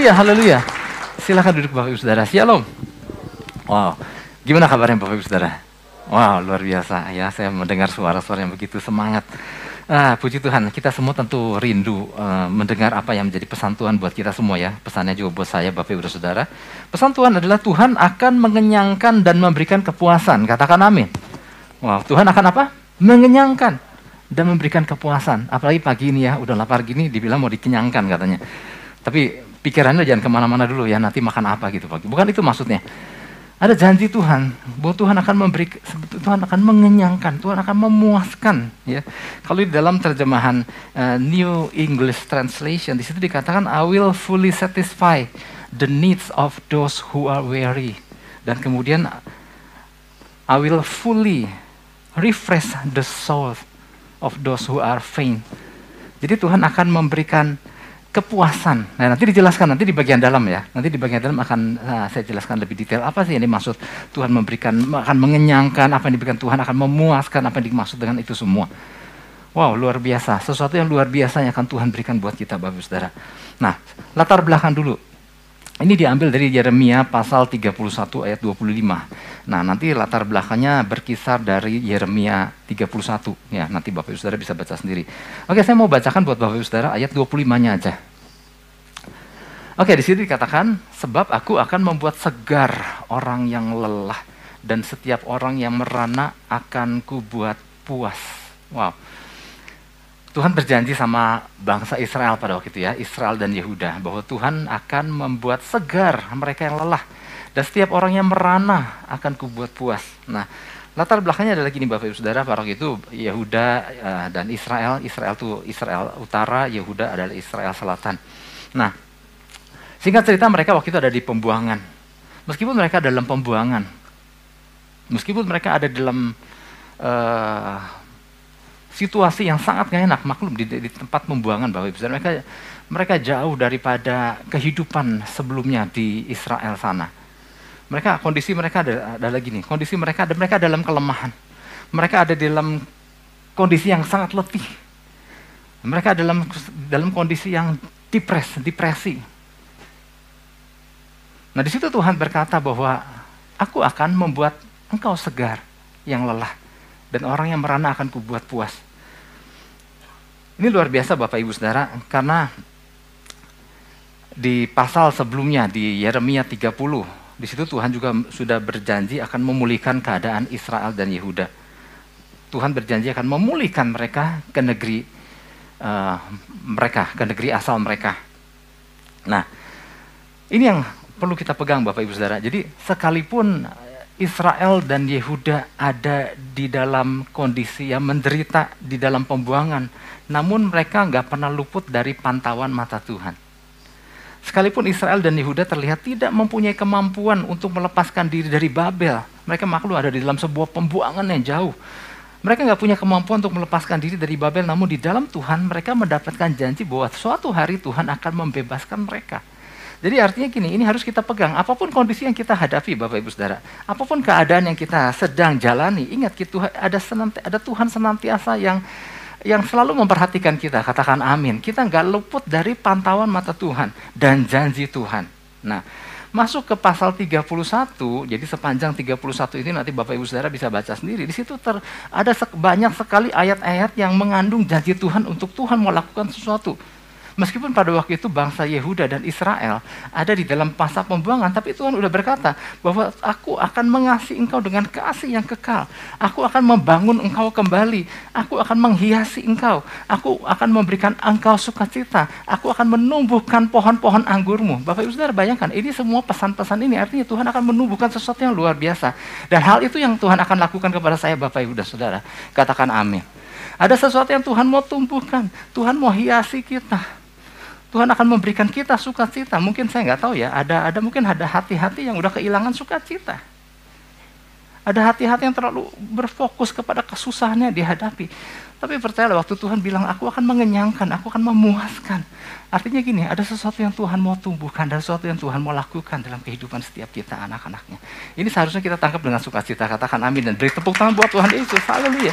haleluya, haleluya. Silakan duduk Bapak Ibu Saudara. Shalom. Wow, gimana kabarnya Bapak Ibu Saudara? Wow, luar biasa ya. Saya mendengar suara-suara yang begitu semangat. Ah, puji Tuhan, kita semua tentu rindu uh, mendengar apa yang menjadi pesan Tuhan buat kita semua ya. Pesannya juga buat saya, Bapak Ibu Saudara. Pesan Tuhan adalah Tuhan akan mengenyangkan dan memberikan kepuasan. Katakan amin. Wow, Tuhan akan apa? Mengenyangkan dan memberikan kepuasan. Apalagi pagi ini ya, udah lapar gini, dibilang mau dikenyangkan katanya. Tapi pikirannya jangan ke mana-mana dulu ya, nanti makan apa gitu pagi. Bukan itu maksudnya. Ada janji Tuhan bahwa Tuhan akan memberi, Tuhan akan mengenyangkan, Tuhan akan memuaskan. Ya, kalau di dalam terjemahan uh, New English Translation di situ dikatakan I will fully satisfy the needs of those who are weary. Dan kemudian I will fully refresh the soul of those who are faint. Jadi Tuhan akan memberikan kepuasan. Nah, nanti dijelaskan nanti di bagian dalam ya. Nanti di bagian dalam akan nah, saya jelaskan lebih detail apa sih yang dimaksud Tuhan memberikan akan mengenyangkan, apa yang diberikan Tuhan akan memuaskan, apa yang dimaksud dengan itu semua. Wow, luar biasa. Sesuatu yang luar biasa yang akan Tuhan berikan buat kita Bapak Saudara. Nah, latar belakang dulu. Ini diambil dari Yeremia pasal 31 ayat 25. Nah, nanti latar belakangnya berkisar dari Yeremia 31. Ya, nanti Bapak Ibu Saudara bisa baca sendiri. Oke, saya mau bacakan buat Bapak Ibu Saudara ayat 25-nya aja. Oke, di sini dikatakan, sebab aku akan membuat segar orang yang lelah dan setiap orang yang merana akan kubuat puas. Wow. Tuhan berjanji sama bangsa Israel pada waktu itu ya, Israel dan Yehuda, bahwa Tuhan akan membuat segar mereka yang lelah. Dan setiap orang yang merana akan kubuat puas. Nah, latar belakangnya adalah gini Bapak Ibu Saudara, pada waktu itu Yehuda uh, dan Israel, Israel itu Israel Utara, Yehuda adalah Israel Selatan. Nah, singkat cerita mereka waktu itu ada di pembuangan. Meskipun mereka dalam pembuangan, meskipun mereka ada dalam uh, situasi yang sangat gak enak maklum di, di tempat pembuangan Bapak Ibu Saudara mereka mereka jauh daripada kehidupan sebelumnya di Israel sana. Mereka kondisi mereka ada, ada lagi nih, kondisi mereka ada mereka dalam kelemahan. Mereka ada dalam kondisi yang sangat letih. Mereka dalam dalam kondisi yang depres, depresi. Nah, di situ Tuhan berkata bahwa aku akan membuat engkau segar yang lelah dan orang yang merana akan kubuat puas. Ini luar biasa Bapak Ibu Saudara, karena di pasal sebelumnya di Yeremia 30, di situ Tuhan juga sudah berjanji akan memulihkan keadaan Israel dan Yehuda. Tuhan berjanji akan memulihkan mereka ke negeri uh, mereka, ke negeri asal mereka. Nah, ini yang perlu kita pegang Bapak Ibu Saudara. Jadi sekalipun Israel dan Yehuda ada di dalam kondisi yang menderita di dalam pembuangan, namun mereka nggak pernah luput dari pantauan mata Tuhan. Sekalipun Israel dan Yehuda terlihat tidak mempunyai kemampuan untuk melepaskan diri dari Babel, mereka maklum ada di dalam sebuah pembuangan yang jauh. Mereka nggak punya kemampuan untuk melepaskan diri dari Babel, namun di dalam Tuhan mereka mendapatkan janji bahwa suatu hari Tuhan akan membebaskan mereka. Jadi artinya gini, ini harus kita pegang. Apa pun kondisi yang kita hadapi, Bapak Ibu Saudara, apa pun keadaan yang kita sedang jalani, ingat kita ada senanti, ada Tuhan senantiasa yang yang selalu memperhatikan kita. Katakan amin. Kita nggak luput dari pantauan mata Tuhan dan janji Tuhan. Nah, masuk ke pasal 31, jadi sepanjang 31 ini nanti Bapak Ibu Saudara bisa baca sendiri. Di situ ter, ada banyak sekali ayat-ayat yang mengandung janji Tuhan untuk Tuhan melakukan sesuatu. Meskipun pada waktu itu bangsa Yehuda dan Israel ada di dalam masa pembuangan, tapi Tuhan sudah berkata bahwa aku akan mengasihi engkau dengan kasih yang kekal. Aku akan membangun engkau kembali. Aku akan menghiasi engkau. Aku akan memberikan engkau sukacita. Aku akan menumbuhkan pohon-pohon anggurmu. Bapak Ibu Saudara bayangkan, ini semua pesan-pesan ini artinya Tuhan akan menumbuhkan sesuatu yang luar biasa. Dan hal itu yang Tuhan akan lakukan kepada saya Bapak Ibu dan Saudara. Katakan amin. Ada sesuatu yang Tuhan mau tumbuhkan. Tuhan mau hiasi kita. Tuhan akan memberikan kita sukacita. Mungkin saya nggak tahu ya, ada ada mungkin ada hati-hati yang udah kehilangan sukacita. Ada hati-hati yang terlalu berfokus kepada kesusahannya dihadapi. Tapi percayalah waktu Tuhan bilang, aku akan mengenyangkan, aku akan memuaskan. Artinya gini, ada sesuatu yang Tuhan mau tumbuhkan, ada sesuatu yang Tuhan mau lakukan dalam kehidupan setiap kita anak-anaknya. Ini seharusnya kita tangkap dengan sukacita, katakan amin dan beri tepuk tangan buat Tuhan Yesus. Haleluya.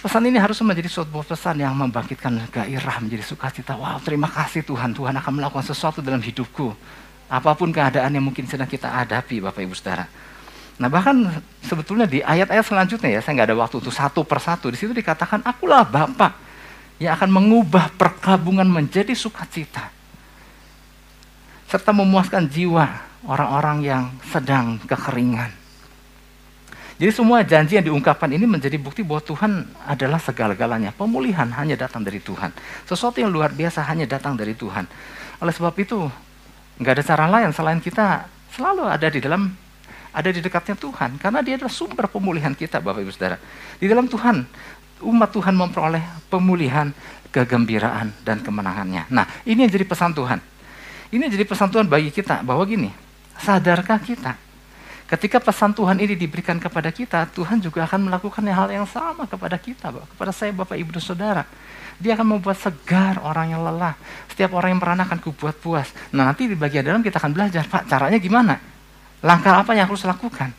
Pesan ini harus menjadi suatu pesan yang membangkitkan gairah, menjadi sukacita. Wow, terima kasih Tuhan. Tuhan akan melakukan sesuatu dalam hidupku. Apa pun keadaan yang mungkin sedang kita hadapi, Bapak Ibu Saudara. Nah bahkan sebetulnya di ayat-ayat selanjutnya ya, saya nggak ada waktu untuk satu persatu. Di situ dikatakan, akulah Bapak yang akan mengubah perkabungan menjadi sukacita. Serta memuaskan jiwa orang-orang yang sedang kekeringan. Jadi semua janji yang diungkapkan ini menjadi bukti bahwa Tuhan adalah segala-galanya. Pemulihan hanya datang dari Tuhan. Sesuatu yang luar biasa hanya datang dari Tuhan. Oleh sebab itu, nggak ada cara lain selain kita selalu ada di dalam ada di dekatnya Tuhan karena dia adalah sumber pemulihan kita Bapak Ibu Saudara. Di dalam Tuhan umat Tuhan memperoleh pemulihan, kegembiraan dan kemenangannya. Nah, ini yang jadi pesan Tuhan. Ini yang jadi pesan Tuhan bagi kita bahwa gini, sadarkah kita Ketika pesan Tuhan ini diberikan kepada kita, Tuhan juga akan melakukan hal yang sama kepada kita, kepada saya, Bapak, Ibu, dan Saudara. Dia akan membuat segar orang yang lelah. Setiap orang yang merana akan kubuat puas. Nah nanti di bagian dalam kita akan belajar, Pak, caranya gimana? Langkah apa yang harus lakukan?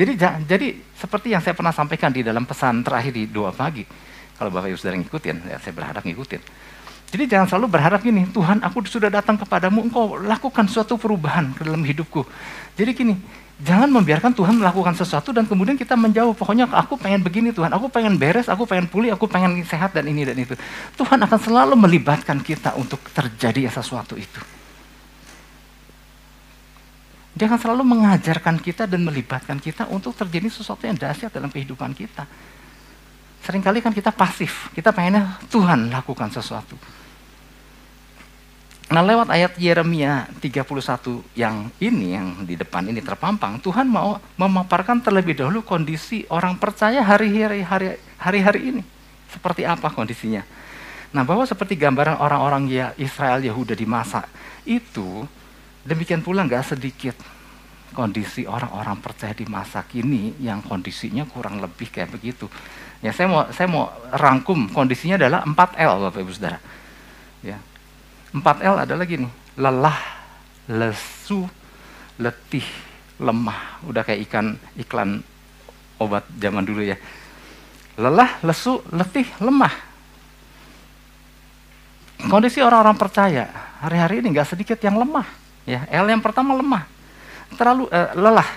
Jadi, jadi seperti yang saya pernah sampaikan di dalam pesan terakhir di doa pagi. Kalau Bapak Ibu Saudara ngikutin, ya saya berharap ngikutin jadi jangan selalu berharap gini, Tuhan aku sudah datang kepadamu, engkau lakukan suatu perubahan ke dalam hidupku. Jadi gini, jangan membiarkan Tuhan melakukan sesuatu dan kemudian kita menjauh. Pokoknya aku pengen begini Tuhan, aku pengen beres, aku pengen pulih, aku pengen sehat dan ini dan itu. Tuhan akan selalu melibatkan kita untuk terjadi sesuatu itu. Dia akan selalu mengajarkan kita dan melibatkan kita untuk terjadi sesuatu yang dahsyat dalam kehidupan kita. Seringkali kan kita pasif, kita pengennya Tuhan lakukan sesuatu. Nah lewat ayat Yeremia 31 yang ini, yang di depan ini terpampang, Tuhan mau memaparkan terlebih dahulu kondisi orang percaya hari-hari hari-hari ini. Seperti apa kondisinya. Nah bahwa seperti gambaran orang-orang ya Israel Yahuda di masa itu, demikian pula nggak sedikit kondisi orang-orang percaya di masa kini yang kondisinya kurang lebih kayak begitu. Ya saya mau saya mau rangkum kondisinya adalah 4L Bapak Ibu Saudara. Ya, 4L adalah gini, lelah, lesu, letih, lemah. Udah kayak ikan iklan obat zaman dulu ya. Lelah, lesu, letih, lemah. Kondisi orang-orang percaya hari-hari ini nggak sedikit yang lemah. Ya, L yang pertama lemah, terlalu eh, lelah,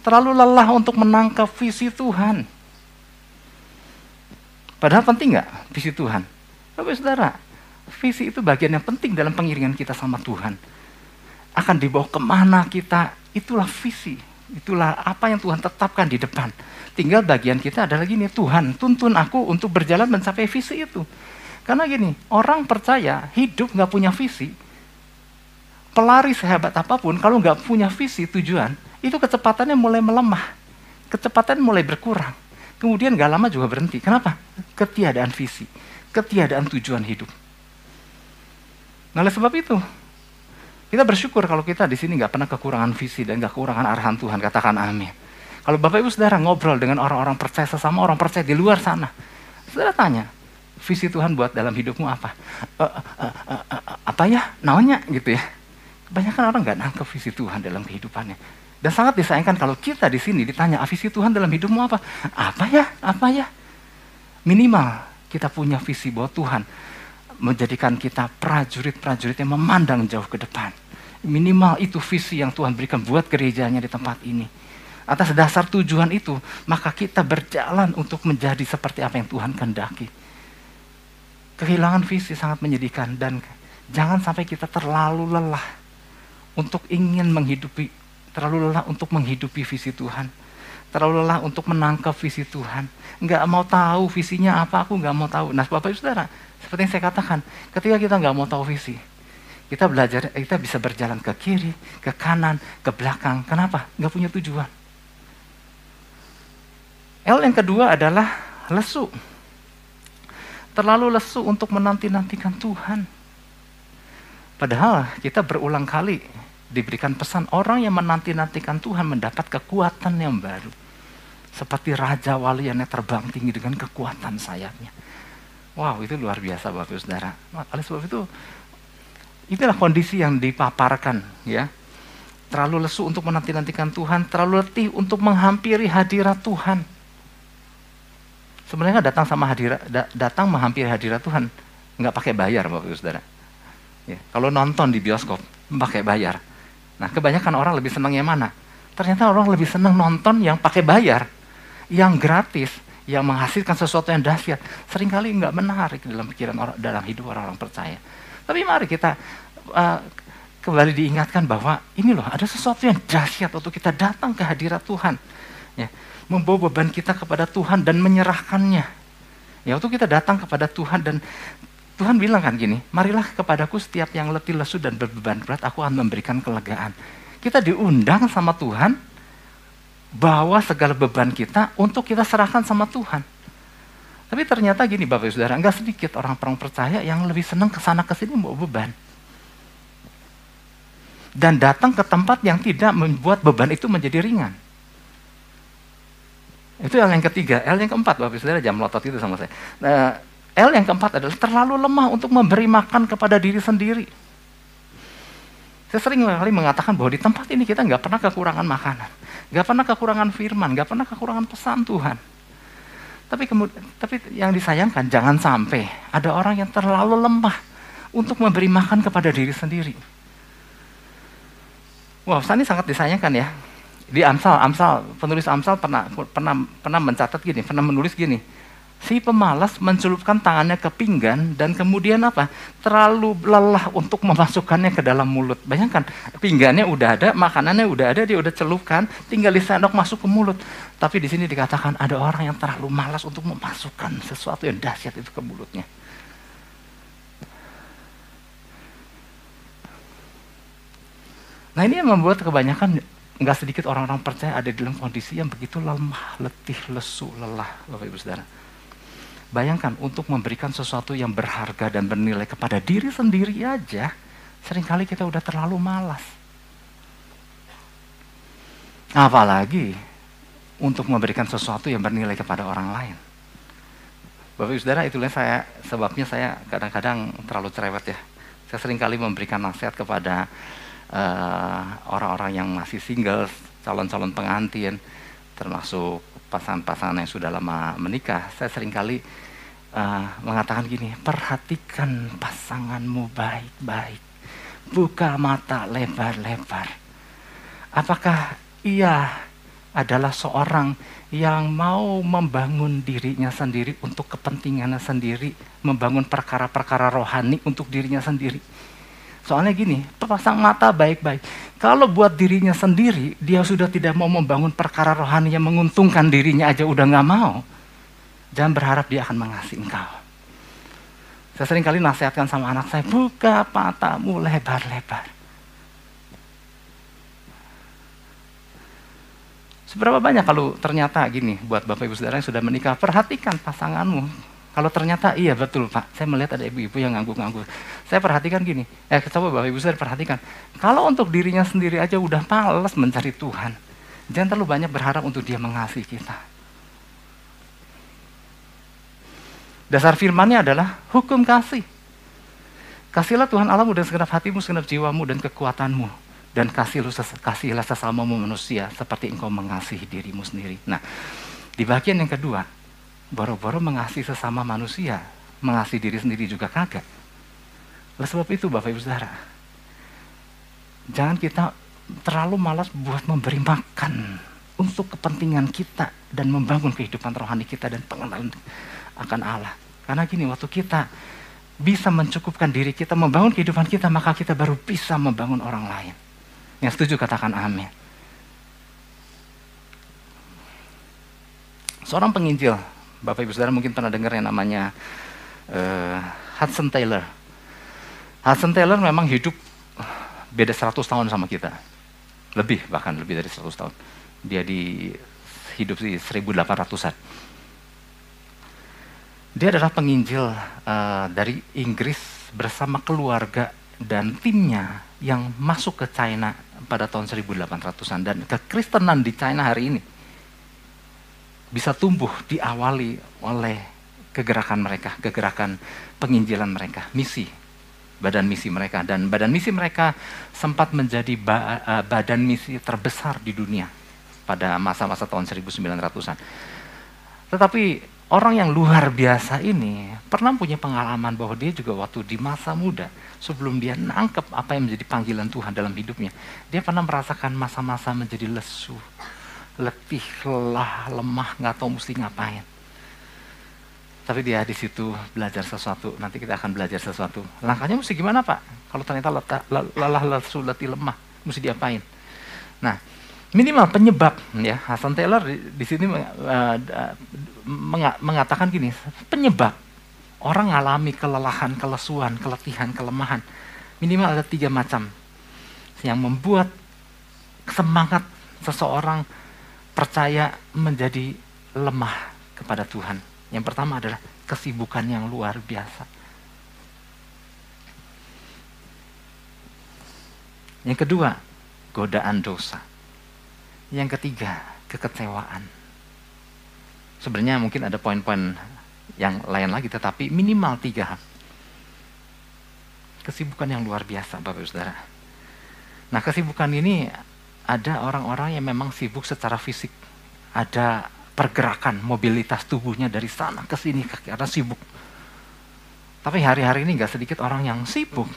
terlalu lelah untuk menangkap visi Tuhan. Padahal penting nggak visi Tuhan? Bapak saudara, Visi itu bagian yang penting dalam pengiringan kita sama Tuhan. Akan dibawa ke mana kita, itulah visi. Itulah apa yang Tuhan tetapkan di depan. Tinggal bagian kita adalah gini, Tuhan tuntun aku untuk berjalan mencapai visi itu. Karena gini, orang percaya hidup nggak punya visi, pelari sehebat apa pun, kalau nggak punya visi tujuan, itu kecepatannya mulai melemah, kecepatan mulai berkurang. Kemudian nggak lama juga berhenti. Kenapa? Ketiadaan visi, ketiadaan tujuan hidup. Nah, oleh sebab itu, kita bersyukur kalau kita di sini nggak pernah kekurangan visi dan nggak kekurangan arahan Tuhan. Katakan amin. Kalau Bapak Ibu Saudara ngobrol dengan orang-orang percaya sesama orang percaya di luar sana, Saudara tanya, visi Tuhan buat dalam hidupmu apa? Uh, uh, uh, uh, apa ya? Namanya gitu ya. Kebanyakan orang nggak nangkep visi Tuhan dalam kehidupannya. Dan sangat disayangkan kalau kita di sini ditanya, ah, visi Tuhan dalam hidupmu apa? Apa ya? Apa ya? Minimal kita punya visi bahwa Tuhan menjadikan kita prajurit-prajurit yang memandang jauh ke depan. Minimal itu visi yang Tuhan berikan buat gerejanya di tempat ini. Atas dasar tujuan itu, maka kita berjalan untuk menjadi seperti apa yang Tuhan kehendaki. Kehilangan visi sangat menyedihkan dan jangan sampai kita terlalu lelah untuk ingin menghidupi, terlalu lelah untuk menghidupi visi Tuhan terlalu lelah untuk menangkap visi Tuhan. Nggak mau tahu visinya apa, aku nggak mau tahu. Nah, Bapak Ibu Saudara, seperti yang saya katakan, ketika kita nggak mau tahu visi, kita belajar, kita bisa berjalan ke kiri, ke kanan, ke belakang. Kenapa? Nggak punya tujuan. L yang kedua adalah lesu. Terlalu lesu untuk menanti-nantikan Tuhan. Padahal kita berulang kali diberikan pesan orang yang menanti-nantikan Tuhan mendapat kekuatan yang baru seperti raja wali yang terbang tinggi dengan kekuatan sayapnya. Wow, itu luar biasa Bapak Saudara. Oleh sebab itu, itulah kondisi yang dipaparkan ya. Terlalu lesu untuk menanti-nantikan Tuhan, terlalu letih untuk menghampiri hadirat Tuhan. sebenarnya datang sama hadirat, da, datang menghampiri hadirat Tuhan nggak pakai bayar bapak saudara. Ya, kalau nonton di bioskop pakai bayar. Nah kebanyakan orang lebih senang yang mana? Ternyata orang lebih senang nonton yang pakai bayar, yang gratis, yang menghasilkan sesuatu yang dahsyat. Seringkali nggak menarik dalam pikiran orang, dalam hidup orang-orang percaya. Tapi mari kita uh, kembali diingatkan bahwa ini loh ada sesuatu yang dahsyat untuk kita datang ke hadirat Tuhan. Ya, membawa beban kita kepada Tuhan dan menyerahkannya. Ya, waktu kita datang kepada Tuhan dan Tuhan bilang kan gini, marilah kepadaku setiap yang letih lesu dan berbeban berat, aku akan memberikan kelegaan. Kita diundang sama Tuhan, bawa segala beban kita untuk kita serahkan sama Tuhan. Tapi ternyata gini Bapak Ibu Saudara, enggak sedikit orang-orang percaya yang lebih senang ke sana ke sini bawa beban. Dan datang ke tempat yang tidak membuat beban itu menjadi ringan. Itu L yang ketiga. L yang keempat, Bapak Ibu Saudara jam lotot itu sama saya. Nah, L yang keempat adalah terlalu lemah untuk memberi makan kepada diri sendiri. Saya sering kali mengatakan bahwa di tempat ini kita nggak pernah kekurangan makanan, nggak pernah kekurangan firman, nggak pernah kekurangan pesan Tuhan. Tapi kemudian, tapi yang disayangkan jangan sampai ada orang yang terlalu lemah untuk memberi makan kepada diri sendiri. Wah, wow, ini sangat disayangkan ya. Di Amsal, Amsal, penulis Amsal pernah pernah pernah mencatat gini, pernah menulis gini si pemalas mencelupkan tangannya ke pinggan dan kemudian apa? Terlalu lelah untuk memasukkannya ke dalam mulut. Bayangkan, pinggannya udah ada, makanannya udah ada, dia udah celupkan, tinggal disendok masuk ke mulut. Tapi di sini dikatakan ada orang yang terlalu malas untuk memasukkan sesuatu yang dahsyat itu ke mulutnya. Nah ini yang membuat kebanyakan nggak sedikit orang-orang percaya ada dalam kondisi yang begitu lemah, letih, lesu, lelah, Bapak Ibu Saudara. Bayangkan untuk memberikan sesuatu yang berharga dan bernilai kepada diri sendiri aja, sering kali kita udah terlalu malas. Apalagi untuk memberikan sesuatu yang bernilai kepada orang lain. Bapak Ibu Saudara, itulah saya sebabnya saya kadang-kadang terlalu cerewet ya. Saya sering kali memberikan nasihat kepada eh, orang-orang uh, yang masih single, calon-calon pengantin, termasuk pasangan-pasangan yang sudah lama menikah. Saya sering kali uh, mengatakan gini, perhatikan pasanganmu baik-baik. Buka mata lebar-lebar. Apakah ia adalah seorang yang mau membangun dirinya sendiri untuk kepentingannya sendiri, membangun perkara-perkara rohani untuk dirinya sendiri. Soalnya gini, pasang mata baik-baik. Kalau buat dirinya sendiri, dia sudah tidak mau membangun perkara rohani yang menguntungkan dirinya aja udah nggak mau Jangan berharap dia akan mengasihi engkau. Saya sering kali nasihatkan sama anak saya, buka matamu lebar-lebar. Seberapa banyak kalau ternyata gini, buat Bapak Ibu Saudara yang sudah menikah, perhatikan pasanganmu. Kalau ternyata iya betul Pak, saya melihat ada ibu-ibu yang ngangguk-ngangguk. Saya perhatikan gini, eh coba Bapak Ibu Saudara perhatikan. Kalau untuk dirinya sendiri aja udah males mencari Tuhan, jangan terlalu banyak berharap untuk dia mengasihi kita. Dasar firmannya adalah hukum kasih. Kasihlah Tuhan Allahmu dan segenap hatimu, segenap jiwamu dan kekuatanmu. Dan kasihlah, kasihlah sesamamu manusia seperti engkau mengasihi dirimu sendiri. Nah, di bagian yang kedua, baru-baru mengasihi sesama manusia, mengasihi diri sendiri juga kagak. Oleh sebab itu Bapak Ibu Saudara, jangan kita terlalu malas buat memberi makan untuk kepentingan kita dan membangun kehidupan rohani kita dan pengenalan akan Allah. Karena gini, waktu kita bisa mencukupkan diri kita, membangun kehidupan kita, maka kita baru bisa membangun orang lain. Yang setuju katakan amin. Seorang penginjil, Bapak Ibu Saudara mungkin pernah dengar yang namanya uh, Hudson Taylor. Hudson Taylor memang hidup beda 100 tahun sama kita. Lebih bahkan lebih dari 100 tahun. Dia di hidup di 1800-an. Dia adalah penginjil uh, dari Inggris bersama keluarga dan timnya yang masuk ke China pada tahun 1800-an dan kekristenan di China hari ini bisa tumbuh diawali oleh kegerakan mereka, kegerakan penginjilan mereka, misi, badan misi mereka dan badan misi mereka sempat menjadi ba uh, badan misi terbesar di dunia pada masa-masa tahun 1900-an. Tetapi orang yang luar biasa ini pernah punya pengalaman bahwa dia juga waktu di masa muda sebelum dia nangkep apa yang menjadi panggilan Tuhan dalam hidupnya, dia pernah merasakan masa-masa menjadi lesu, letih, lelah, lemah, nggak tahu mesti ngapain. Tapi dia di situ belajar sesuatu. Nanti kita akan belajar sesuatu. Langkahnya mesti gimana Pak? Kalau ternyata lelah, lesu, letih, lemah, mesti diapain? Nah, minimal penyebab ya Hasan Taylor di, di sini uh, mengatakan gini penyebab orang mengalami kelelahan, kelesuan, keletihan, kelemahan minimal ada tiga macam yang membuat semangat seseorang percaya menjadi lemah kepada Tuhan. Yang pertama adalah kesibukan yang luar biasa. Yang kedua, godaan dosa. Yang ketiga, kekecewaan. Sebenarnya mungkin ada poin-poin yang lain lagi, tetapi minimal tiga. Kesibukan yang luar biasa, Bapak Saudara. Nah, kesibukan ini ada orang-orang yang memang sibuk secara fisik. Ada pergerakan, mobilitas tubuhnya dari sana ke sini karena sibuk. Tapi hari-hari ini nggak sedikit orang yang sibuk,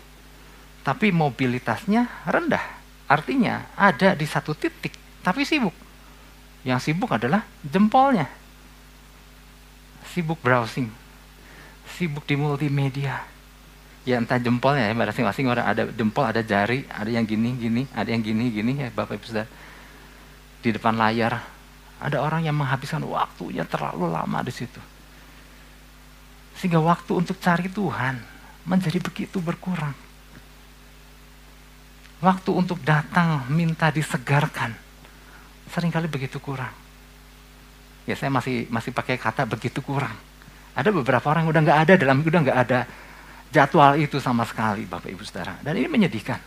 tapi mobilitasnya rendah. Artinya ada di satu titik tapi sibuk. Yang sibuk adalah jempolnya. Sibuk browsing. Sibuk di multimedia. Ya entah jempolnya ya, masing-masing orang ada jempol, ada jari, ada yang gini, gini, ada yang gini, gini ya Bapak Ibu Saudara. Di depan layar, ada orang yang menghabiskan waktunya terlalu lama di situ. Sehingga waktu untuk cari Tuhan menjadi begitu berkurang. Waktu untuk datang minta disegarkan sering kali begitu kurang. Ya saya masih masih pakai kata begitu kurang. Ada beberapa orang yang udah nggak ada dalam udah nggak ada jadwal itu sama sekali, Bapak Ibu Saudara. Dan ini menyedihkan.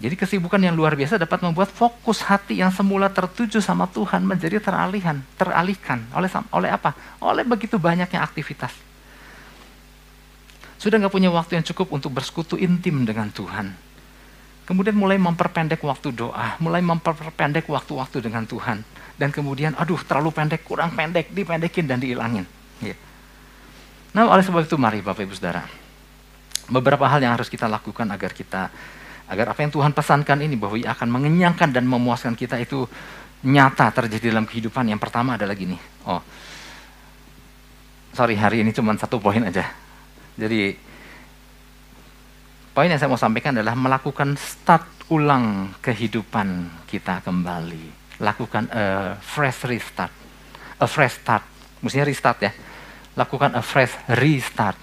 Jadi kesibukan yang luar biasa dapat membuat fokus hati yang semula tertuju sama Tuhan menjadi teralihan, teralihkan oleh oleh apa? Oleh begitu banyaknya aktivitas. Sudah nggak punya waktu yang cukup untuk bersekutu intim dengan Tuhan Kemudian mulai memperpendek waktu doa, mulai memperpendek waktu-waktu dengan Tuhan. Dan kemudian, aduh terlalu pendek, kurang pendek, dipendekin dan dihilangin. Ya. Nah oleh sebab itu mari Bapak Ibu Saudara. Beberapa hal yang harus kita lakukan agar kita, agar apa yang Tuhan pesankan ini bahwa ia akan mengenyangkan dan memuaskan kita itu nyata terjadi dalam kehidupan. Yang pertama adalah gini, oh sorry hari ini cuma satu poin aja. Jadi poin yang saya mau sampaikan adalah melakukan start ulang kehidupan kita kembali. Lakukan a fresh restart. A fresh start. Mestinya restart ya. Lakukan a fresh restart.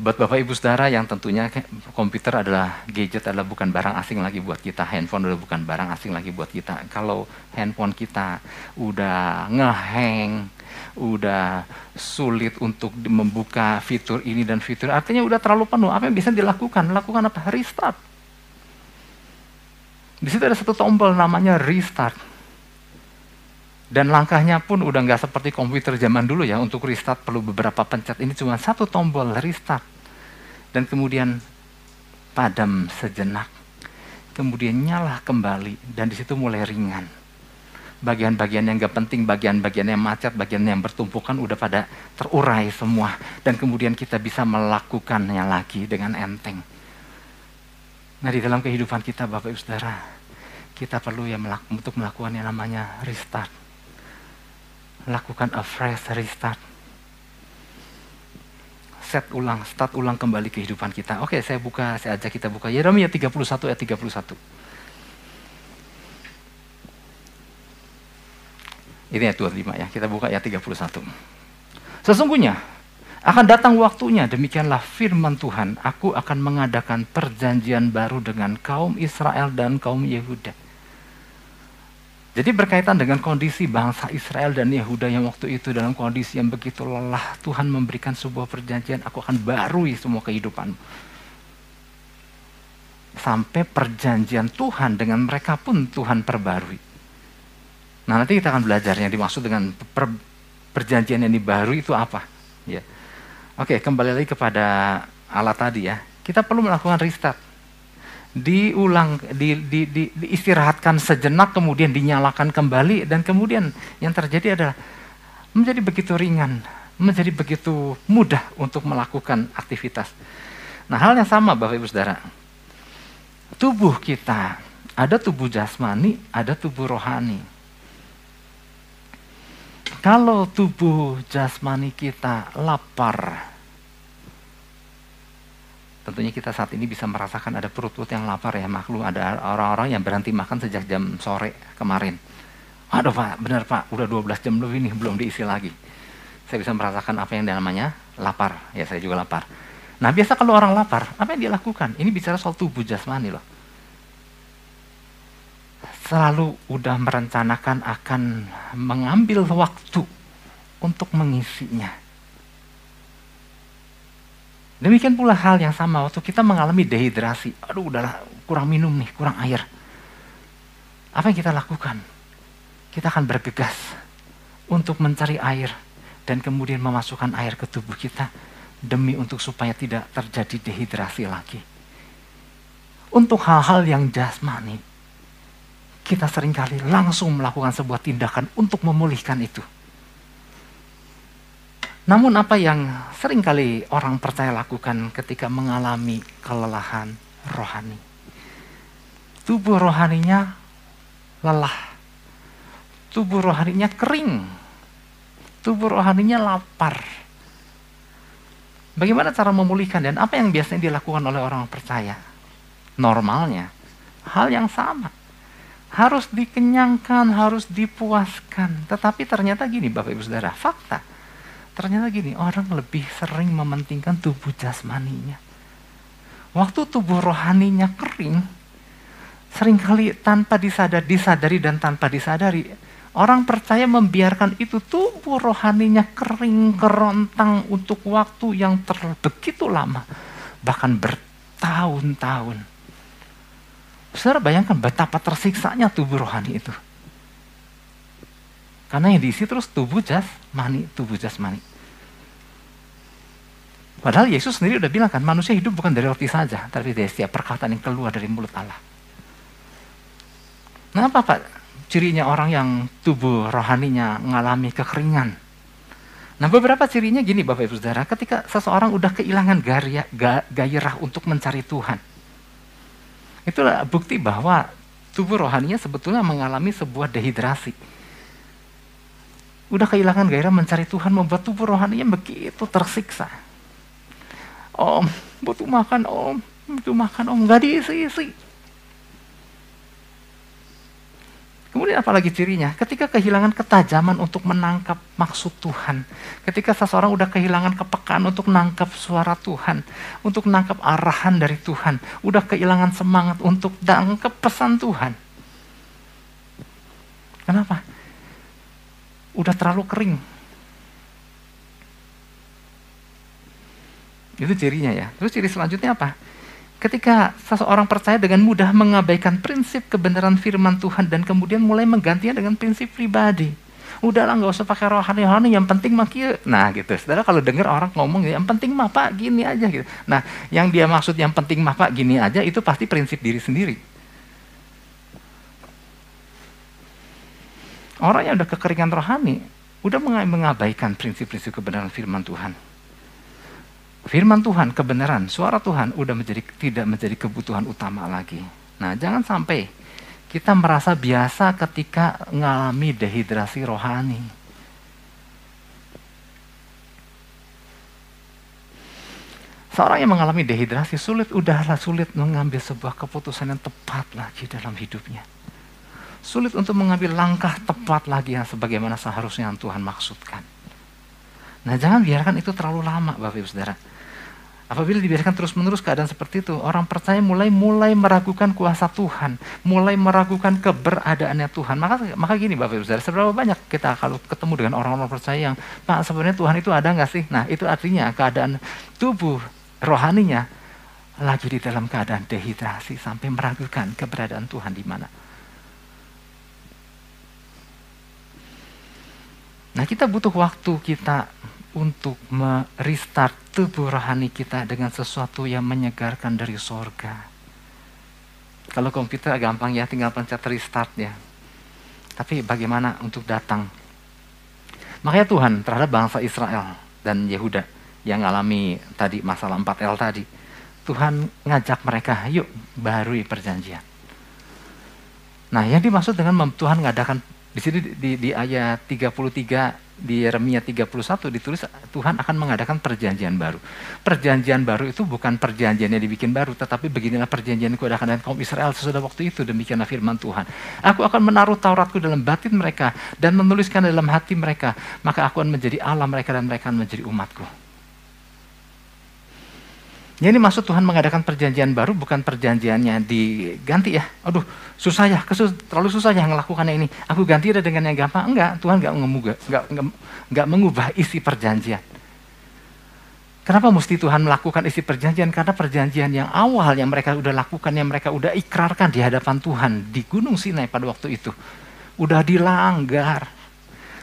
Buat Bapak Ibu Saudara yang tentunya komputer adalah gadget adalah bukan barang asing lagi buat kita, handphone adalah bukan barang asing lagi buat kita. Kalau handphone kita udah ngehang, udah sulit untuk membuka fitur ini dan fitur artinya udah terlalu penuh apa yang bisa dilakukan lakukan apa restart di situ ada satu tombol namanya restart dan langkahnya pun udah nggak seperti komputer zaman dulu ya untuk restart perlu beberapa pencet ini cuma satu tombol restart dan kemudian padam sejenak kemudian nyala kembali dan di situ mulai ringan bagian-bagian yang gak penting, bagian-bagian yang macet, bagian yang bertumpukan udah pada terurai semua. Dan kemudian kita bisa melakukannya lagi dengan enteng. Nah di dalam kehidupan kita Bapak Ibu Saudara, kita perlu ya melak untuk melakukan yang namanya restart. Lakukan a fresh restart. Set ulang, start ulang kembali kehidupan kita. Oke, saya buka, saya ajak kita buka Yeremia 31 ayat 31. Ini ayat 25 ya, kita buka ayat 31. Sesungguhnya akan datang waktunya, demikianlah firman Tuhan, aku akan mengadakan perjanjian baru dengan kaum Israel dan kaum Yehuda. Jadi berkaitan dengan kondisi bangsa Israel dan Yehuda yang waktu itu dalam kondisi yang begitu lelah, Tuhan memberikan sebuah perjanjian, aku akan barui semua kehidupan. Sampai perjanjian Tuhan dengan mereka pun Tuhan perbarui. Nah nanti kita akan belajar yang dimaksud dengan per, perjanjian yang baru itu apa. Ya. Oke kembali lagi kepada alat tadi ya. Kita perlu melakukan restart. Diulang, di, di, di, diistirahatkan sejenak, kemudian dinyalakan kembali, dan kemudian yang terjadi adalah menjadi begitu ringan, menjadi begitu mudah untuk melakukan aktivitas. Nah hal yang sama Bapak Ibu Saudara, tubuh kita ada tubuh jasmani, ada tubuh rohani. Kalau tubuh jasmani kita lapar, tentunya kita saat ini bisa merasakan ada perut-perut yang lapar ya maklum ada orang-orang yang berhenti makan sejak jam sore kemarin. Aduh pak benar pak. Udah 12 jam lebih nih belum diisi lagi. Saya bisa merasakan apa yang namanya lapar. Ya saya juga lapar. Nah biasa kalau orang lapar apa yang dia lakukan? Ini bicara soal tubuh jasmani loh. Selalu udah merencanakan akan mengambil waktu untuk mengisinya Demikian pula hal yang sama waktu kita mengalami dehidrasi. Aduh udahlah kurang minum nih, kurang air. Apa yang kita lakukan? Kita akan bergegas untuk mencari air dan kemudian memasukkan air ke tubuh kita demi untuk supaya tidak terjadi dehidrasi lagi. Untuk hal-hal yang jasmani, kita sering kali langsung melakukan sebuah tindakan untuk memulihkan itu. Namun apa yang sering kali orang percaya lakukan ketika mengalami kelelahan rohani. Tubuh rohaninya lelah. Tubuh rohaninya kering. Tubuh rohaninya lapar. Bagaimana cara memulihkan dan apa yang biasanya dilakukan oleh orang percaya? Normalnya, hal yang sama. Harus dikenyangkan, harus dipuaskan. Tetapi ternyata gini Bapak Ibu Saudara, fakta Ternyata gini, orang lebih sering mementingkan tubuh jasmaninya. Waktu tubuh rohaninya kering, sering kali tanpa disadari, disadari dan tanpa disadari, orang percaya membiarkan itu tubuh rohaninya kering kerontang untuk waktu yang begitu lama, bahkan bertahun-tahun. Saudara bayangkan betapa tersiksanya tubuh rohani itu. Karena yang diisi terus tubuh jasmani, tubuh jasmani. Padahal Yesus sendiri udah bilang kan, manusia hidup bukan dari roti saja, tapi dari setiap perkataan yang keluar dari mulut Allah. Nah apa Pak cirinya orang yang tubuh rohaninya mengalami kekeringan? Nah beberapa cirinya gini Bapak Ibu Saudara, ketika seseorang udah kehilangan gaya, gairah untuk mencari Tuhan. Itulah bukti bahwa tubuh rohaninya sebetulnya mengalami sebuah dehidrasi udah kehilangan gairah mencari Tuhan membuat tubuh rohaninya begitu tersiksa. Om, butuh makan om, butuh makan om, nggak diisi-isi. Kemudian apalagi cirinya? Ketika kehilangan ketajaman untuk menangkap maksud Tuhan. Ketika seseorang udah kehilangan kepekaan untuk menangkap suara Tuhan. Untuk menangkap arahan dari Tuhan. Udah kehilangan semangat untuk menangkap pesan Tuhan. Kenapa? udah terlalu kering. Itu cirinya ya. Terus ciri selanjutnya apa? Ketika seseorang percaya dengan mudah mengabaikan prinsip kebenaran firman Tuhan dan kemudian mulai menggantinya dengan prinsip pribadi. Udahlah nggak usah pakai rohani-rohani, yang penting mah Nah gitu, saudara kalau dengar orang ngomong yang penting mah pak gini aja gitu. Nah yang dia maksud yang penting mah pak gini aja itu pasti prinsip diri sendiri. Orang yang udah kekeringan rohani, udah mengabaikan prinsip-prinsip kebenaran firman Tuhan. Firman Tuhan, kebenaran, suara Tuhan udah menjadi tidak menjadi kebutuhan utama lagi. Nah, jangan sampai kita merasa biasa ketika mengalami dehidrasi rohani. Seorang yang mengalami dehidrasi sulit, udahlah sulit mengambil sebuah keputusan yang tepat lagi dalam hidupnya sulit untuk mengambil langkah tepat lagi yang sebagaimana seharusnya yang Tuhan maksudkan. Nah jangan biarkan itu terlalu lama Bapak Ibu Saudara. Apabila dibiarkan terus-menerus keadaan seperti itu, orang percaya mulai mulai meragukan kuasa Tuhan, mulai meragukan keberadaannya Tuhan. Maka maka gini Bapak Ibu Saudara, seberapa banyak kita kalau ketemu dengan orang-orang percaya yang, Pak sebenarnya Tuhan itu ada nggak sih? Nah itu artinya keadaan tubuh rohaninya lagi di dalam keadaan dehidrasi sampai meragukan keberadaan Tuhan di mana. Nah kita butuh waktu kita untuk merestart tubuh rohani kita dengan sesuatu yang menyegarkan dari sorga. Kalau komputer gampang ya, tinggal pencet restart ya. Tapi bagaimana untuk datang? Makanya Tuhan terhadap bangsa Israel dan Yehuda yang alami tadi masalah 4L tadi. Tuhan ngajak mereka, yuk barui perjanjian. Nah, yang dimaksud dengan Tuhan mengadakan di sini di, di ayat 33 di Yeremia 31 ditulis Tuhan akan mengadakan perjanjian baru. Perjanjian baru itu bukan perjanjian yang dibikin baru, tetapi beginilah perjanjian ku adakan dengan kaum Israel sesudah waktu itu, demikianlah firman Tuhan. Aku akan menaruh Tauratku dalam batin mereka dan menuliskan dalam hati mereka, maka aku akan menjadi Allah mereka dan mereka akan menjadi umatku. Jadi maksud Tuhan mengadakan perjanjian baru bukan perjanjiannya diganti ya. Aduh, susah ya, kesus, terlalu susah ya melakukannya ini. Aku ganti udah dengan yang gampang. Enggak, Tuhan enggak mengubah, enggak, enggak, enggak mengubah isi perjanjian. Kenapa mesti Tuhan melakukan isi perjanjian? Karena perjanjian yang awal yang mereka udah lakukan, yang mereka udah ikrarkan di hadapan Tuhan di Gunung Sinai pada waktu itu. Udah dilanggar.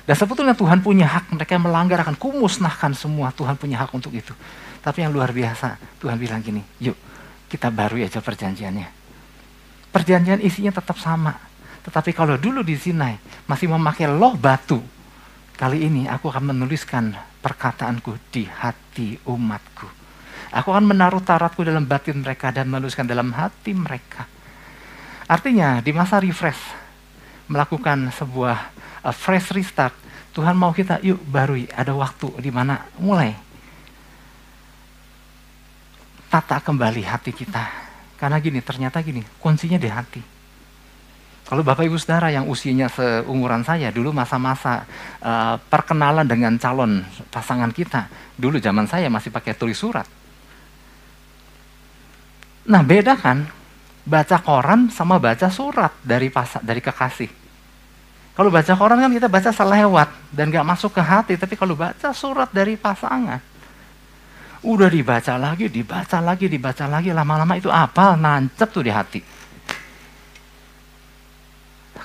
Dan sebetulnya Tuhan punya hak, mereka melanggar akan kumusnahkan semua. Tuhan punya hak untuk itu. Tapi yang luar biasa, Tuhan bilang gini, yuk kita baru aja perjanjiannya. Perjanjian isinya tetap sama. Tetapi kalau dulu di Sinai masih memakai loh batu, kali ini aku akan menuliskan perkataanku di hati umatku. Aku akan menaruh taratku dalam batin mereka dan menuliskan dalam hati mereka. Artinya di masa refresh, melakukan sebuah uh, fresh restart, Tuhan mau kita yuk barui, ada waktu di mana mulai tata kembali hati kita. Karena gini, ternyata gini, kuncinya di hati. Kalau Bapak Ibu Saudara yang usianya seumuran saya, dulu masa-masa uh, perkenalan dengan calon pasangan kita, dulu zaman saya masih pakai tulis surat. Nah beda kan, baca koran sama baca surat dari pas dari kekasih. Kalau baca koran kan kita baca selewat dan gak masuk ke hati, tapi kalau baca surat dari pasangan, Udah dibaca lagi, dibaca lagi, dibaca lagi, lama-lama itu apa? Nancep tuh di hati.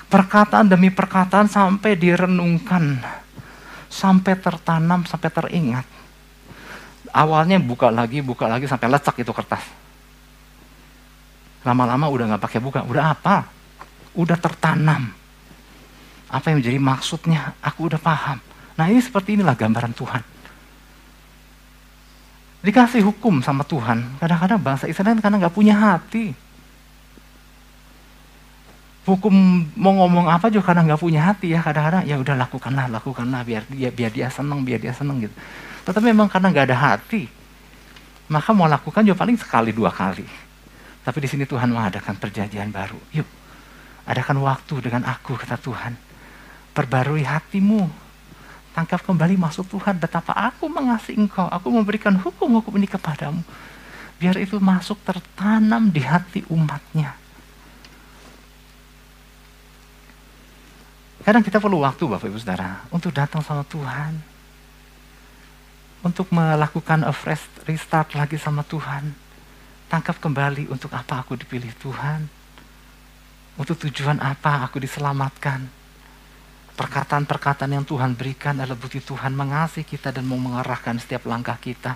Perkataan demi perkataan sampai direnungkan, sampai tertanam, sampai teringat. Awalnya buka lagi, buka lagi sampai lecak itu kertas. Lama-lama udah nggak pakai buka, udah apa? Udah tertanam. Apa yang menjadi maksudnya? Aku udah paham. Nah ini seperti inilah gambaran Tuhan dikasih hukum sama Tuhan. Kadang-kadang bangsa Israel karena nggak punya hati. Hukum mau ngomong apa juga karena nggak punya hati ya kadang-kadang ya udah lakukanlah lakukanlah biar dia biar dia seneng biar dia seneng gitu. Tetapi memang karena nggak ada hati maka mau lakukan juga paling sekali dua kali. Tapi di sini Tuhan mengadakan perjanjian baru. Yuk, adakan waktu dengan aku kata Tuhan. Perbarui hatimu, Tangkap kembali masuk Tuhan betapa aku mengasihi engkau. Aku memberikan hukum-hukum ini kepadamu. Biar itu masuk tertanam di hati umatnya. Kadang kita perlu waktu Bapak Ibu Saudara untuk datang sama Tuhan. Untuk melakukan a fresh restart lagi sama Tuhan. Tangkap kembali untuk apa aku dipilih Tuhan. Untuk tujuan apa aku diselamatkan Perkataan-perkataan yang Tuhan berikan adalah bukti Tuhan mengasihi kita dan mau mengarahkan setiap langkah kita.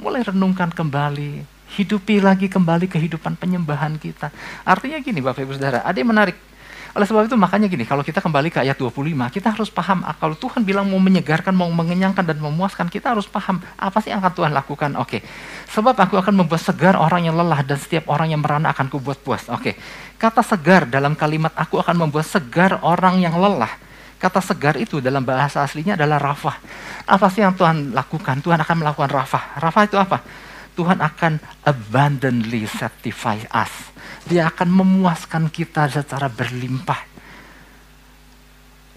Mulai renungkan kembali, hidupi lagi kembali kehidupan penyembahan kita. Artinya gini Bapak Ibu Saudara, ada yang menarik. Oleh sebab itu makanya gini, kalau kita kembali ke ayat 25, kita harus paham ah, kalau Tuhan bilang mau menyegarkan, mau mengenyangkan dan memuaskan, kita harus paham apa sih yang akan Tuhan lakukan. Oke, sebab aku akan membuat segar orang yang lelah dan setiap orang yang merana akan kubuat puas. Oke, Kata segar dalam kalimat aku akan membuat segar orang yang lelah. Kata segar itu dalam bahasa aslinya adalah rafah. Apa sih yang Tuhan lakukan? Tuhan akan melakukan rafah. Rafah itu apa? Tuhan akan abundantly satisfy us. Dia akan memuaskan kita secara berlimpah.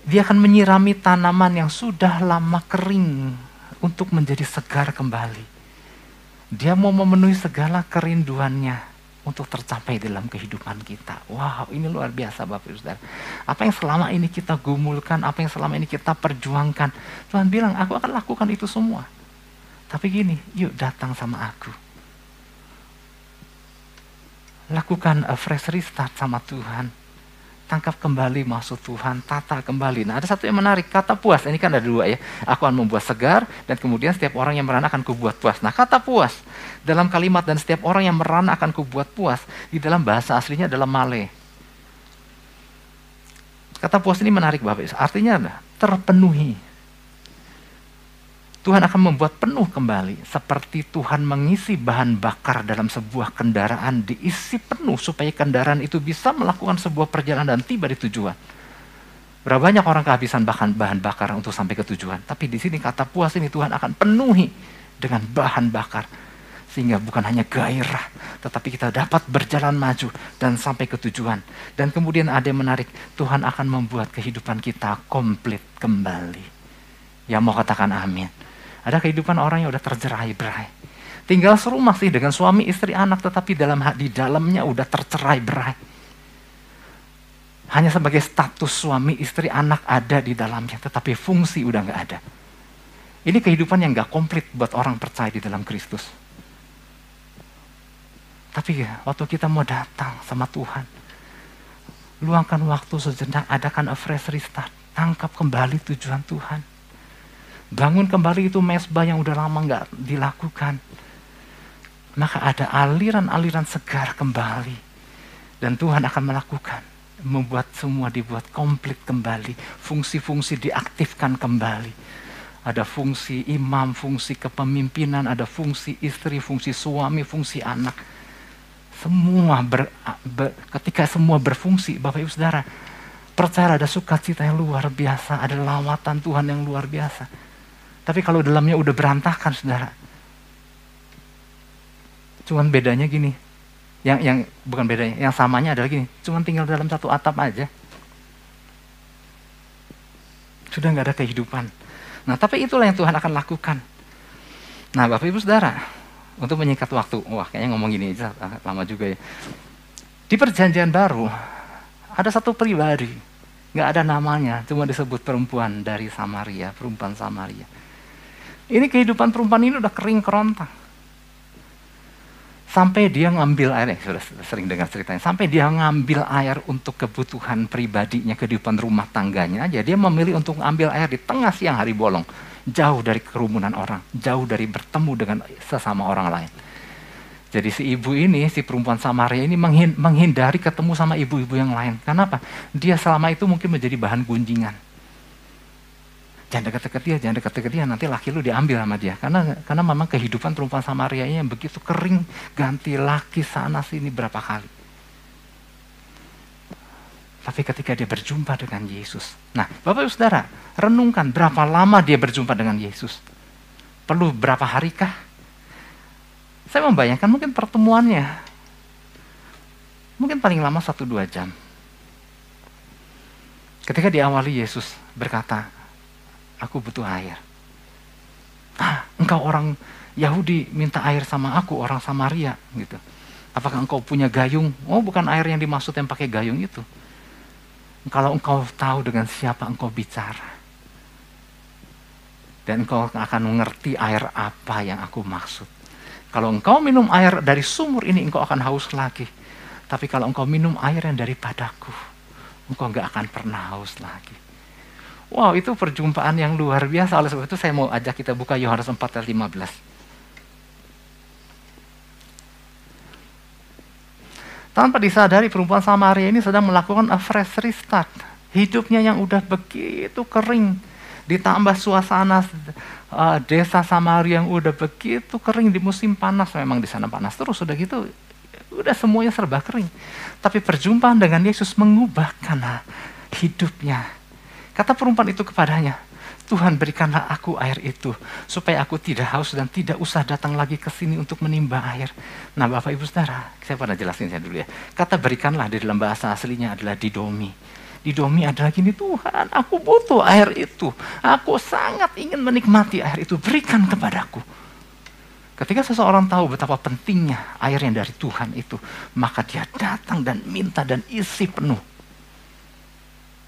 Dia akan menyirami tanaman yang sudah lama kering untuk menjadi segar kembali. Dia mau memenuhi segala kerinduannya untuk tercapai dalam kehidupan kita. Wow, ini luar biasa Bapak Ibu Saudara. Apa yang selama ini kita gumulkan, apa yang selama ini kita perjuangkan. Tuhan bilang, aku akan lakukan itu semua. Tapi gini, yuk datang sama aku. Lakukan a fresh restart sama Tuhan. tangkap kembali maksud Tuhan, tata kembali. Nah ada satu yang menarik, kata puas, ini kan ada dua ya. Aku akan membuat segar, dan kemudian setiap orang yang merana akan kubuat puas. Nah kata puas, dalam kalimat dan setiap orang yang merana akan kubuat puas, di dalam bahasa aslinya adalah male. Kata puas ini menarik Bapak artinya terpenuhi. Tuhan akan membuat penuh kembali seperti Tuhan mengisi bahan bakar dalam sebuah kendaraan diisi penuh supaya kendaraan itu bisa melakukan sebuah perjalanan dan tiba di tujuan. Berapa banyak orang kehabisan bahan bahan bakar untuk sampai ke tujuan, tapi di sini kata puas ini Tuhan akan penuhi dengan bahan bakar sehingga bukan hanya gairah, tetapi kita dapat berjalan maju dan sampai ke tujuan. Dan kemudian ada yang menarik, Tuhan akan membuat kehidupan kita komplit kembali. Yang mau katakan amin. Ada kehidupan orang yang udah tercerai-berai. Tinggal serumah sih dengan suami, istri, anak, tetapi dalam di dalamnya udah tercerai-berai. Hanya sebagai status suami, istri, anak ada di dalamnya, tetapi fungsi udah nggak ada. Ini kehidupan yang nggak komplit buat orang percaya di dalam Kristus. Tapi ya, waktu kita mau datang sama Tuhan, luangkan waktu sejenak, adakan a fresh restart, tangkap kembali tujuan Tuhan Bangun kembali itu mesbah yang udah lama nggak dilakukan. Maka ada aliran-aliran segar kembali. Dan Tuhan akan melakukan. Membuat semua dibuat komplit kembali. Fungsi-fungsi diaktifkan kembali. Ada fungsi imam, fungsi kepemimpinan, ada fungsi istri, fungsi suami, fungsi anak. Semua ber, ber, ketika semua berfungsi, Bapak Ibu Saudara, percaya ada sukacita yang luar biasa, ada lawatan Tuhan yang luar biasa. Tapi kalau dalamnya udah berantakan, saudara. Cuman bedanya gini, yang yang bukan bedanya, yang samanya adalah gini, cuman tinggal dalam satu atap aja. Sudah nggak ada kehidupan. Nah, tapi itulah yang Tuhan akan lakukan. Nah, Bapak Ibu Saudara, untuk menyingkat waktu, wah kayaknya ngomong gini aja lama juga ya. Di perjanjian baru, ada satu pribadi, nggak ada namanya, cuma disebut perempuan dari Samaria, perempuan Samaria. Ini kehidupan perempuan ini udah kering kerontang. Sampai dia ngambil air, eh, sudah sering dengar ceritanya, sampai dia ngambil air untuk kebutuhan pribadinya, kehidupan rumah tangganya aja. Dia memilih untuk ngambil air di tengah siang hari bolong. Jauh dari kerumunan orang, jauh dari bertemu dengan sesama orang lain. Jadi si ibu ini, si perempuan Samaria ini menghindari ketemu sama ibu-ibu yang lain. Kenapa? Dia selama itu mungkin menjadi bahan gunjingan jangan dekat-dekat dia, jangan dekat-dekat dia, nanti laki lu diambil sama dia. Karena karena memang kehidupan perempuan Samaria yang begitu kering, ganti laki sana sini berapa kali. Tapi ketika dia berjumpa dengan Yesus. Nah, Bapak Ibu Saudara, renungkan berapa lama dia berjumpa dengan Yesus. Perlu berapa harikah? Saya membayangkan mungkin pertemuannya. Mungkin paling lama satu dua jam. Ketika diawali Yesus berkata, aku butuh air. Ah, engkau orang Yahudi minta air sama aku, orang Samaria gitu. Apakah engkau punya gayung? Oh, bukan air yang dimaksud yang pakai gayung itu. Kalau engkau tahu dengan siapa engkau bicara. Dan engkau akan mengerti air apa yang aku maksud. Kalau engkau minum air dari sumur ini, engkau akan haus lagi. Tapi kalau engkau minum air yang daripadaku, engkau nggak akan pernah haus lagi. Wow, itu perjumpaan yang luar biasa. Oleh sebab itu saya mau ajak kita buka Yohanes 4 ayat 15. Tanpa disadari perempuan Samaria ini sedang melakukan a fresh restart. Hidupnya yang udah begitu kering. Ditambah suasana uh, desa Samaria yang udah begitu kering di musim panas. Memang di sana panas terus, udah gitu. Udah semuanya serba kering. Tapi perjumpaan dengan Yesus mengubahkan hidupnya Kata perempuan itu kepadanya, Tuhan berikanlah aku air itu, supaya aku tidak haus dan tidak usah datang lagi ke sini untuk menimba air. Nah Bapak Ibu Saudara, saya pernah jelasin saya dulu ya. Kata berikanlah di dalam bahasa aslinya adalah didomi. Didomi adalah gini, Tuhan aku butuh air itu. Aku sangat ingin menikmati air itu, berikan kepadaku. Ketika seseorang tahu betapa pentingnya air yang dari Tuhan itu, maka dia datang dan minta dan isi penuh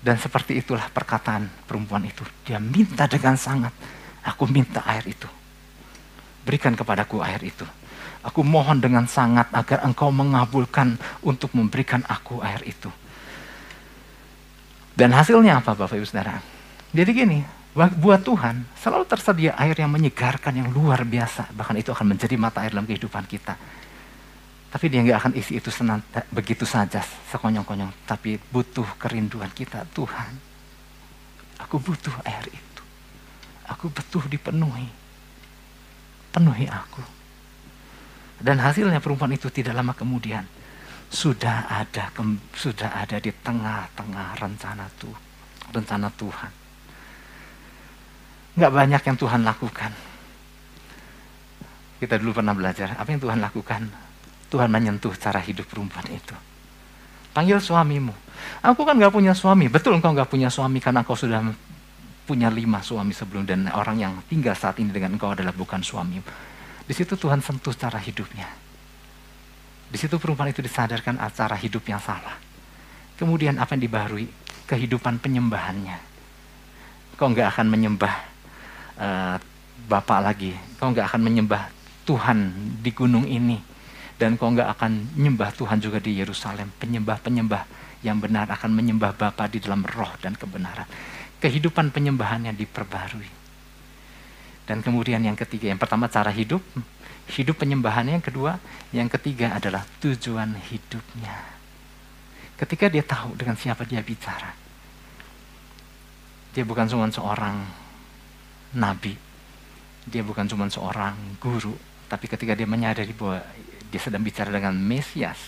dan seperti itulah perkataan perempuan itu. Dia minta dengan sangat, aku minta air itu. Berikan kepadaku air itu. Aku mohon dengan sangat agar engkau mengabulkan untuk memberikan aku air itu. Dan hasilnya apa Bapak Ibu Saudara? Jadi gini, buat Tuhan selalu tersedia air yang menyegarkan yang luar biasa. Bahkan itu akan menjadi mata air dalam kehidupan kita. Tapi dia nggak akan isi itu senang, begitu saja, sekonyong-konyong. Tapi butuh kerinduan kita, Tuhan. Aku butuh air itu. Aku butuh dipenuhi. Penuhi aku. Dan hasilnya perempuan itu tidak lama kemudian sudah ada sudah ada di tengah-tengah rencana tuh rencana Tuhan. Nggak banyak yang Tuhan lakukan. Kita dulu pernah belajar apa yang Tuhan lakukan. Tuhan menyentuh cara hidup perempuan itu. Panggil suamimu. Aku kan nggak punya suami. Betul engkau nggak punya suami karena engkau sudah punya lima suami sebelum dan orang yang tinggal saat ini dengan engkau adalah bukan suamimu. Di situ Tuhan sentuh cara hidupnya di situ perempuan itu disadarkan acara hidup yang salah. Kemudian apa yang dibaharui? Kehidupan penyembahannya. Kau nggak akan menyembah uh, Bapak lagi. Kau nggak akan menyembah Tuhan di gunung ini. Dan kau nggak akan menyembah Tuhan juga di Yerusalem. Penyembah-penyembah yang benar akan menyembah Bapa di dalam roh dan kebenaran. Kehidupan penyembahannya diperbarui. Dan kemudian yang ketiga, yang pertama cara hidup, hidup penyembahannya yang kedua, yang ketiga adalah tujuan hidupnya. Ketika dia tahu dengan siapa dia bicara. Dia bukan cuma seorang nabi. Dia bukan cuma seorang guru, tapi ketika dia menyadari bahwa dia sedang bicara dengan Mesias,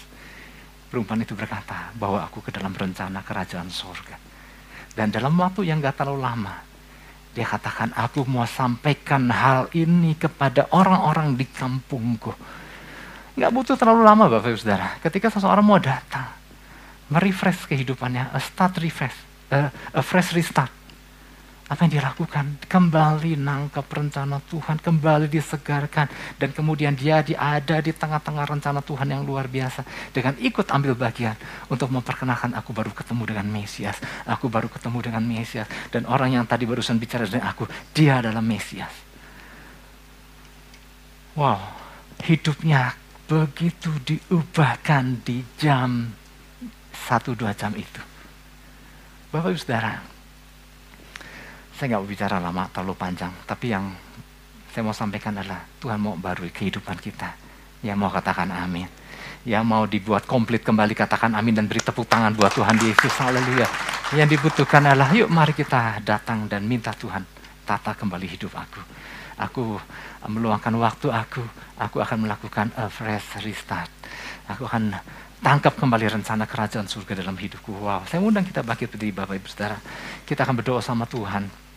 perempuan itu berkata bahwa aku ke dalam rencana kerajaan sorga. Dan dalam waktu yang gak terlalu lama, dia katakan, aku mau sampaikan hal ini kepada orang-orang di kampungku. Nggak butuh terlalu lama Bapak Ibu Saudara. Ketika seseorang mau datang, merefresh kehidupannya, a start refresh, a, a fresh restart. Apa yang dia lakukan? Kembali nangkap rencana Tuhan, kembali disegarkan. Dan kemudian dia ada di tengah-tengah rencana Tuhan yang luar biasa. Dengan ikut ambil bagian untuk memperkenalkan aku baru ketemu dengan Mesias. Aku baru ketemu dengan Mesias. Dan orang yang tadi barusan bicara dengan aku, dia adalah Mesias. Wow, hidupnya begitu diubahkan di jam satu dua jam itu. Bapak Ibu Saudara, saya nggak bicara lama terlalu panjang, tapi yang saya mau sampaikan adalah Tuhan mau baru kehidupan kita. Yang mau katakan amin. Yang mau dibuat komplit kembali katakan amin dan beri tepuk tangan buat Tuhan Yesus. Haleluya. Yang dibutuhkan adalah yuk mari kita datang dan minta Tuhan tata kembali hidup aku. Aku meluangkan waktu aku, aku akan melakukan a fresh restart. Aku akan tangkap kembali rencana kerajaan surga dalam hidupku. Wow, saya undang kita bangkit berdiri Bapak Ibu Saudara. Kita akan berdoa sama Tuhan